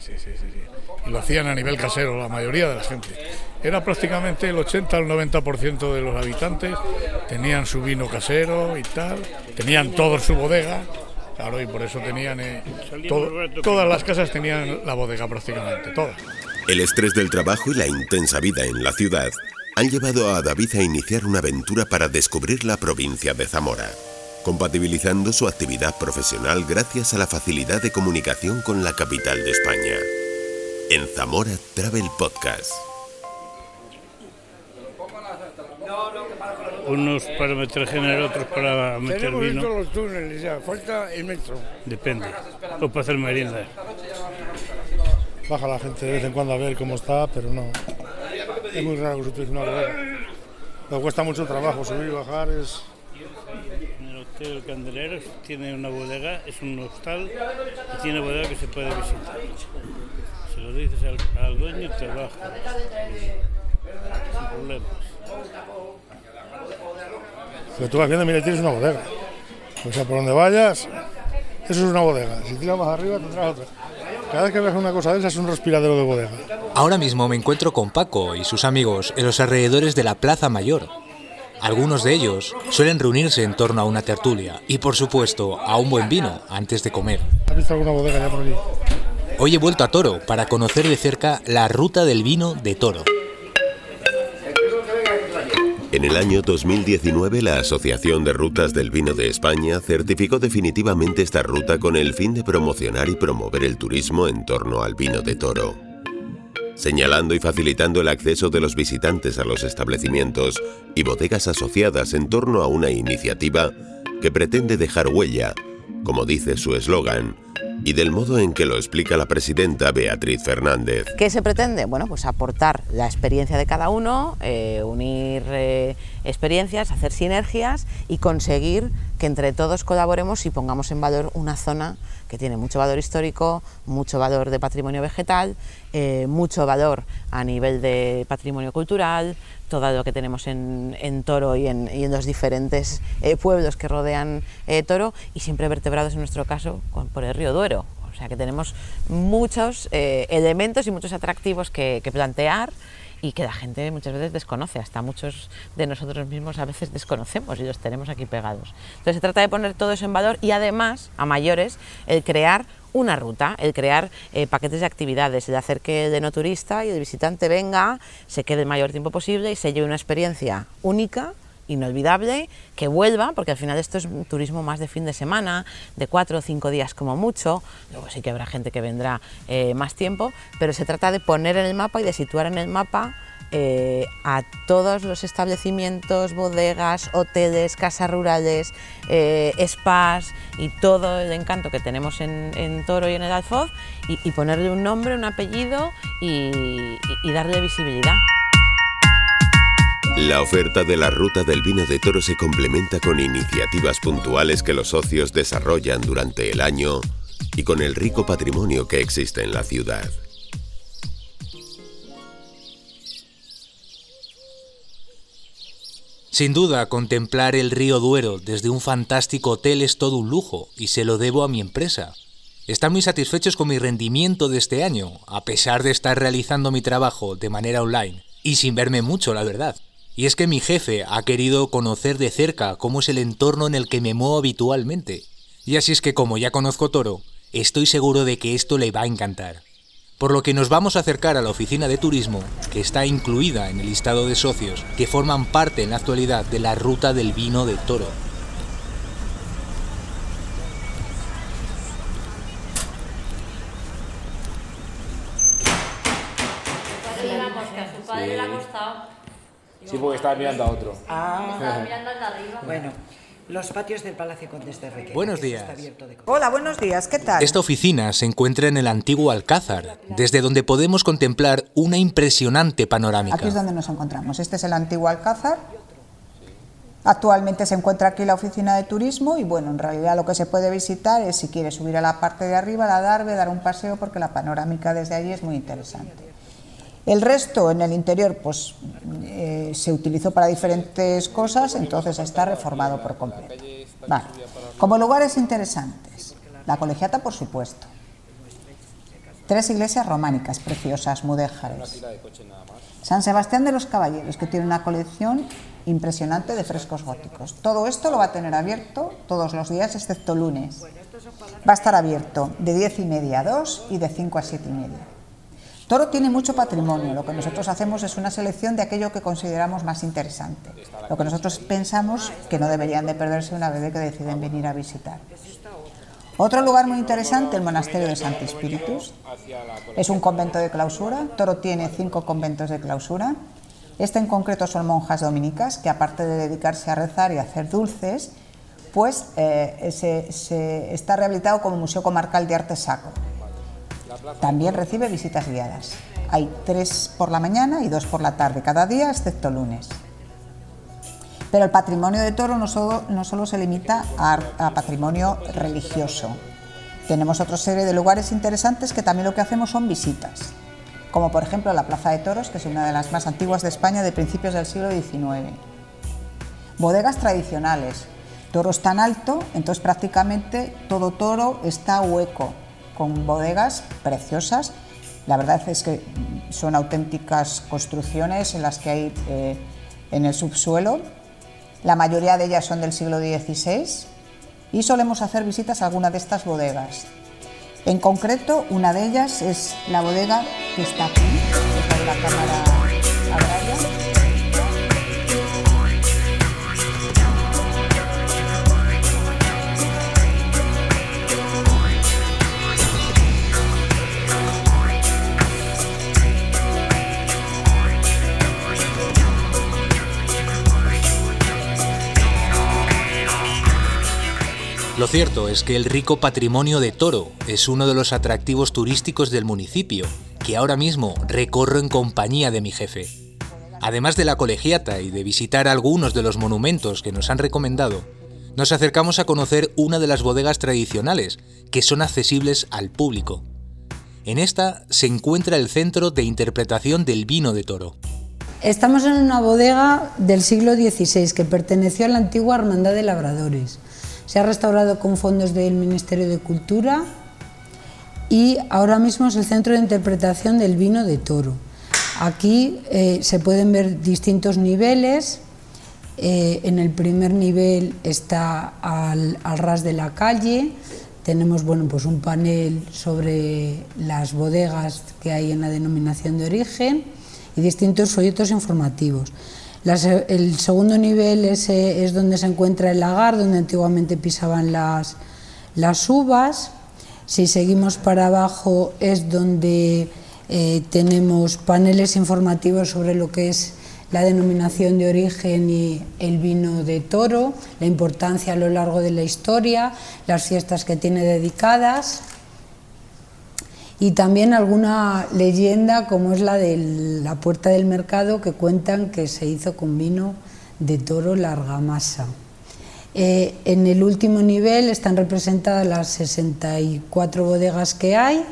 sí, sí, sí. Y lo hacían a nivel casero, la mayoría de la gente. Era prácticamente el 80 al 90% de los habitantes tenían su vino casero y tal, tenían todo su bodega, claro, y por eso tenían... eh, todas las casas tenían la bodega prácticamente, todas. El estrés del trabajo y la intensa vida en la ciudad han llevado a David a iniciar una aventura para descubrir la provincia de Zamora, compatibilizando su actividad profesional gracias a la facilidad de comunicación con la capital de España. En Zamora Travel Podcast. Unos para meter género, otros para meter Tenemos vino. todos los túneles ya, falta el metro. Depende. O para hacer merienda. Baja la gente de vez en cuando a ver cómo está, pero no. Es muy raro que se utilice una bodega. Me cuesta mucho trabajo subir y bajar, es... El Hotel Candeleros tiene una bodega, es un hostal y tiene bodega que se puede visitar. Se lo dices al, al dueño y te baja. Sin problemas. Pero tú vas viendo, mira, tienes una bodega. O sea, por donde vayas, eso es una bodega. Si tiras más arriba, tendrás otra. Cada vez que ves una cosa de esas es un respiradero de bodega. Ahora mismo me encuentro con Paco y sus amigos en los alrededores de la Plaza Mayor. Algunos de ellos suelen reunirse en torno a una tertulia y, por supuesto, a un buen vino antes de comer. ¿Has visto alguna bodega ya por aquí? Hoy he vuelto a Toro para conocer de cerca la ruta del vino de Toro. En el año 2019, la Asociación de Rutas del Vino de España certificó definitivamente esta ruta con el fin de promocionar y promover el turismo en torno al vino de toro. Señalando y facilitando el acceso de los visitantes a los establecimientos y bodegas asociadas en torno a una iniciativa que pretende dejar huella, como dice su eslogan, y del modo en que lo explica la presidenta Beatriz Fernández. ¿Qué se pretende? Bueno, pues aportar la experiencia de cada uno, eh, unir eh, experiencias, hacer sinergias y conseguir que entre todos colaboremos y pongamos en valor una zona que tiene mucho valor histórico, mucho valor de patrimonio vegetal, eh, mucho valor a nivel de patrimonio cultural, todo lo que tenemos en, en Toro y en, los diferentes eh, pueblos que rodean eh, Toro y siempre vertebrados en nuestro caso por el río Duero. O sea que tenemos muchos elementos y muchos atractivos que plantear y que la gente muchas veces desconoce, hasta muchos de nosotros mismos a veces desconocemos y los tenemos aquí pegados. Entonces se trata de poner todo eso en valor y además, a mayores, el crear una ruta, el crear eh, paquetes de actividades, el hacer que el no turista y el visitante venga, se quede el mayor tiempo posible y se lleve una experiencia única inolvidable, que vuelva, porque al final esto es un turismo más de fin de semana, de cuatro o cinco días como mucho, luego sí que habrá gente que vendrá eh, más tiempo, pero se trata de poner en el mapa y de situar en el mapa eh, a todos los establecimientos, bodegas, hoteles, casas rurales, eh, spas y todo el encanto que tenemos en, Toro y en el Alfoz y, ponerle un nombre, un apellido y darle visibilidad. La oferta de la Ruta del Vino de Toro se complementa con iniciativas puntuales que los socios desarrollan durante el año y con el rico patrimonio que existe en la ciudad. Sin duda, contemplar el río Duero desde un fantástico hotel es todo un lujo y se lo debo a mi empresa. Están muy satisfechos con mi rendimiento de este año, a pesar de estar realizando mi trabajo de manera online y sin verme mucho, la verdad. Y es que mi jefe ha querido conocer de cerca cómo es el entorno en el que me muevo habitualmente. Y así es que como ya conozco Toro, estoy seguro de que esto le va a encantar. Por lo que nos vamos a acercar a la oficina de turismo, que está incluida en el listado de socios que forman parte en la actualidad de la ruta del vino de Toro. Su padre le ha costado. Sí, porque estaba mirando a otro. Estaba mirando al de arriba. Bueno, los patios del Palacio Condes de Requena. Buenos días. de- Hola, buenos días, ¿qué tal? Esta oficina se encuentra en el antiguo Alcázar, desde donde podemos contemplar una impresionante panorámica. Aquí es donde nos encontramos. Este es el antiguo Alcázar. Actualmente se encuentra aquí la oficina de turismo y bueno, en realidad lo que se puede visitar es si quiere subir a la parte de arriba, la Darbe, dar un paseo porque la panorámica desde allí es muy interesante. El resto en el interior pues eh, se utilizó para diferentes cosas, entonces está reformado por completo. Como lugares interesantes, la colegiata por supuesto. tres iglesias románicas preciosas, mudéjares. San Sebastián de los Caballeros, que tiene una colección impresionante de frescos góticos. Todo esto lo va a tener abierto todos los días, excepto lunes. Va a estar abierto de 10 y media a 2 y de 5 a 7 y media. Toro tiene mucho patrimonio. Lo que nosotros hacemos es una selección de aquello que consideramos más interesante. Lo que nosotros pensamos que no deberían de perderse una vez que deciden venir a visitar. Otro lugar muy interesante, el monasterio de Santi Espíritus. Es un convento de clausura. Toro tiene cinco conventos de clausura. Este en concreto son monjas dominicas que aparte de dedicarse a rezar y a hacer dulces, pues eh, se, está rehabilitado como Museo Comarcal de Arte Sacro. También recibe visitas guiadas. Hay tres por la mañana y dos por la tarde cada día, excepto lunes. Pero el patrimonio de Toro no solo, no solo se limita a, a, patrimonio religioso. Tenemos otra serie de lugares interesantes que también lo que hacemos son visitas, como por ejemplo la Plaza de Toros, que es una de las más antiguas de España de principios del siglo XIX. Bodegas tradicionales. Toro es tan alto, entonces prácticamente todo Toro está hueco, con bodegas preciosas. La verdad es que son auténticas construcciones en las que hay eh, en el subsuelo la mayoría de ellas son del siglo XVI y solemos hacer visitas a alguna de estas bodegas. En concreto, una de ellas es la bodega que está aquí, Lo cierto es que el rico patrimonio de Toro es uno de los atractivos turísticos del municipio, que ahora mismo recorro en compañía de mi jefe. Además de la colegiata y de visitar algunos de los monumentos que nos han recomendado, nos acercamos a conocer una de las bodegas tradicionales, que son accesibles al público. En esta se encuentra el centro de interpretación del vino de toro. Estamos en una bodega del siglo XVI que perteneció a la antigua Hermandad de Labradores. Se ha restaurado con fondos del Ministerio de Cultura y ahora mismo es el centro de interpretación del vino de toro. Aquí eh, se pueden ver distintos niveles. Eh, en el primer nivel está al, ras de la calle. Tenemos bueno, pues un panel sobre las bodegas que hay en la denominación de origen y distintos folletos informativos el segundo nivel es, donde se encuentra el lagar, donde antiguamente pisaban las, las uvas. Si seguimos para abajo es donde eh, tenemos paneles informativos sobre lo que es la denominación de origen y el vino de toro, la importancia a lo largo de la historia, las fiestas que tiene dedicadas y también alguna leyenda como es la de la puerta del mercado que cuentan que se hizo con vino de toro larga masa. Eh, en el último nivel están representadas las 64 bodegas que hay,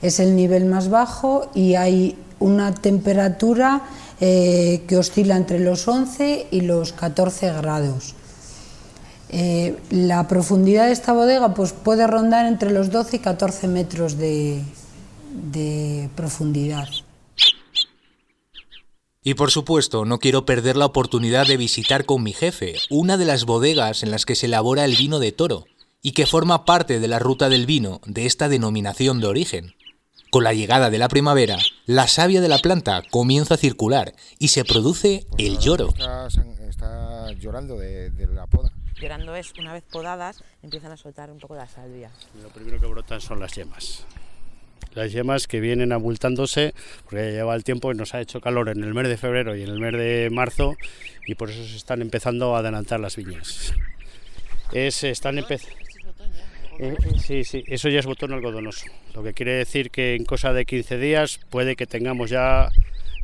es el nivel más bajo y hay una temperatura eh, que oscila entre los 11 y los 14 grados. Eh, la profundidad de esta bodega pues, puede rondar entre los 12 y 14 metros de, de profundidad. Y por supuesto, no quiero perder la oportunidad de visitar con mi jefe una de las bodegas en las que se elabora el vino de toro y que forma parte de la ruta del vino de esta denominación de origen. Con la llegada de la primavera, la savia de la planta comienza a circular y se produce el lloro. Está, llorando de la poda. Llorando es, una vez podadas, empiezan a soltar un poco la salvia. Lo primero que brotan son las yemas. Las yemas que vienen abultándose, porque ya lleva el tiempo y nos ha hecho calor en el mes de febrero y en el mes de marzo, y por eso se están empezando a adelantar las viñas. Es, están empezando. Eh, sí, sí, eso ya es botón algodonoso, lo que quiere decir que en cosa de 15 días puede que tengamos ya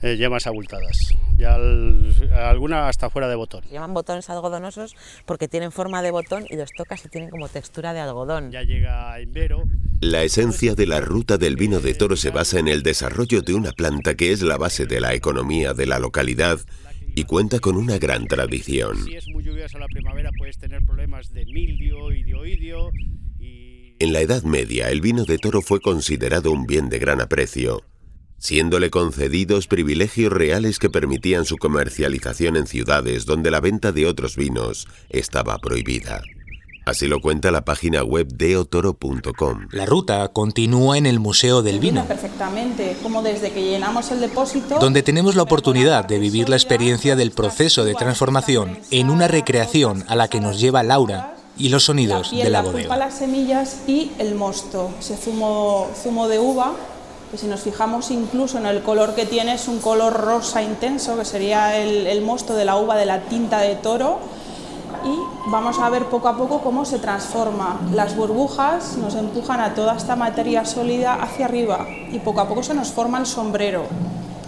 eh, yemas abultadas ya alguna hasta fuera de botón. llaman botones algodonosos porque tienen forma de botón y los tocas y tienen como textura de algodón. Ya llega invero. La esencia de la ruta del vino de toro se basa en el desarrollo de una planta que es la base de la economía de la localidad y cuenta con una gran tradición. Si es muy lluviosa la primavera puedes tener problemas de mildio y de oidio y En la Edad Media el vino de toro fue considerado un bien de gran aprecio, siéndole concedidos privilegios reales que permitían su comercialización en ciudades donde la venta de otros vinos estaba prohibida. Así lo cuenta la página web de otoro.com. La ruta continúa en el Museo del Vino. Perfectamente, como desde que llenamos el depósito. Donde tenemos la oportunidad de vivir la experiencia del proceso de transformación en una recreación a la que nos lleva Laura y los sonidos de la, bodega. las semillas y el mosto, ese zumo, zumo de uva que si nos fijamos incluso en el color que tiene es un color rosa intenso, que sería el, el mosto de la uva de la tinta de toro y vamos a ver poco a poco cómo se transforma. Las burbujas nos empujan a toda esta materia sólida hacia arriba y poco a poco se nos forma el sombrero.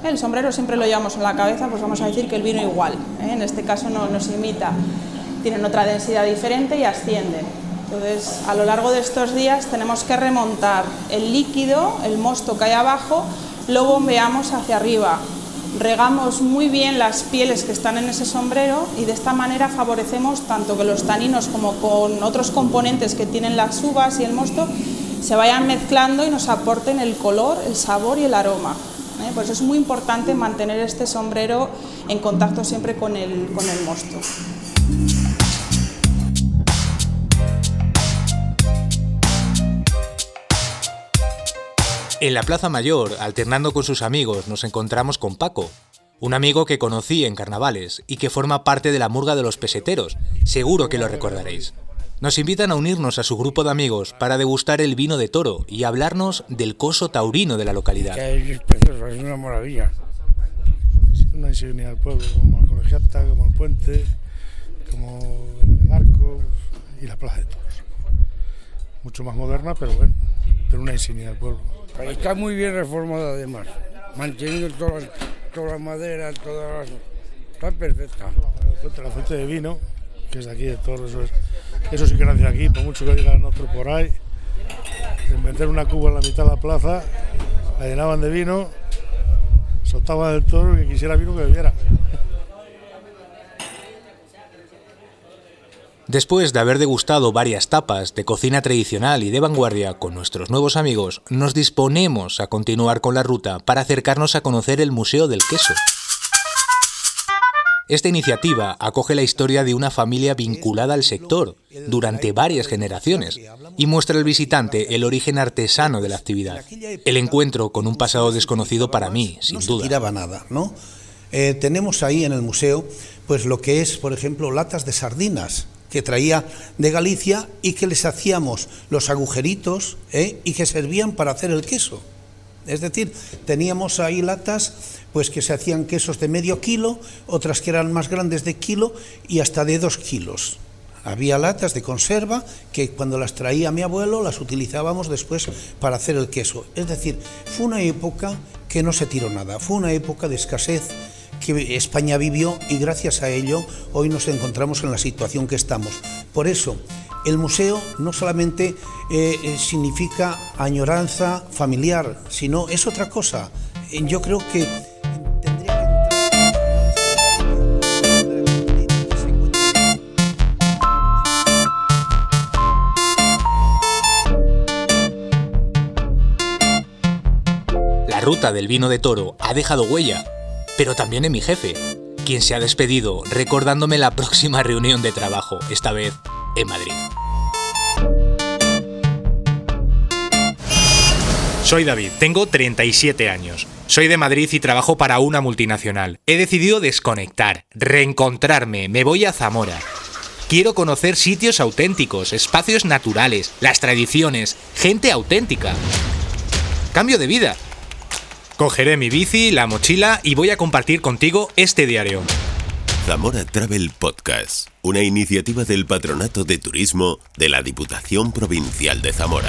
El sombrero siempre lo llevamos en la cabeza, pues vamos a decir que el vino igual, ¿eh? en este caso no nos imita. Tienen otra densidad diferente y ascienden. Entonces, a lo largo de estos días tenemos que remontar el líquido, el mosto que hay abajo, lo bombeamos hacia arriba, regamos muy bien las pieles que están en ese sombrero y de esta manera favorecemos tanto que los taninos como con otros componentes que tienen las uvas y el mosto se vayan mezclando y nos aporten el color, el sabor y el aroma. ¿eh? Por eso es muy importante mantener este sombrero en contacto siempre con el, con el mosto. En la Plaza Mayor, alternando con sus amigos, nos encontramos con Paco, un amigo que conocí en carnavales y que forma parte de la murga de los peseteros. Seguro que lo recordaréis. Nos invitan a unirnos a su grupo de amigos para degustar el vino de toro y hablarnos del coso taurino de la localidad. Es precioso, es una maravilla. Una insignia del pueblo, como la colegiata, como el puente, como el arco y la plaza de toros. Mucho más moderna, pero bueno, pero una insignia del pueblo. Está muy bien reformada además, manteniendo todas, toda la madera, todas las... Está perfecta. La fuente, de vino, que es aquí de todos eso, eso sí que nace aquí, por mucho que digan otro por ahí. meter una cuba en la mitad de la plaza, la llenaban de vino, soltaban el toro que quisiera vino que bebiera. Después de haber degustado varias tapas de cocina tradicional y de vanguardia con nuestros nuevos amigos, nos disponemos a continuar con la ruta para acercarnos a conocer el Museo del Queso. Esta iniciativa acoge la historia de una familia vinculada al sector durante varias generaciones y muestra al visitante el origen artesano de la actividad. El encuentro con un pasado desconocido para mí, sin duda. No nada, ¿no? Eh, tenemos ahí en el museo, pues lo que es, por ejemplo, latas de sardinas, que traía de Galicia y que les hacíamos los agujeritos ¿eh? y que servían para hacer el queso. Es decir, teníamos ahí latas pues que se hacían quesos de medio kilo, otras que eran más grandes de kilo y hasta de dos kilos. Había latas de conserva que cuando las traía mi abuelo las utilizábamos después para hacer el queso. Es decir, fue una época que no se tiró nada, fue una época de escasez, que España vivió y gracias a ello hoy nos encontramos en la situación que estamos. Por eso, el museo no solamente eh, eh, significa añoranza familiar, sino es otra cosa. Eh, yo creo que La ruta del vino de toro ha dejado huella pero también en mi jefe, quien se ha despedido recordándome la próxima reunión de trabajo, esta vez en Madrid. Soy David, tengo 37 años. Soy de Madrid y trabajo para una multinacional. He decidido desconectar, reencontrarme, me voy a Zamora. Quiero conocer sitios auténticos, espacios naturales, las tradiciones, gente auténtica. Cambio de vida. Cogeré mi bici, la mochila y voy a compartir contigo este diario. Zamora Travel Podcast, una iniciativa del Patronato de Turismo de la Diputación Provincial de Zamora.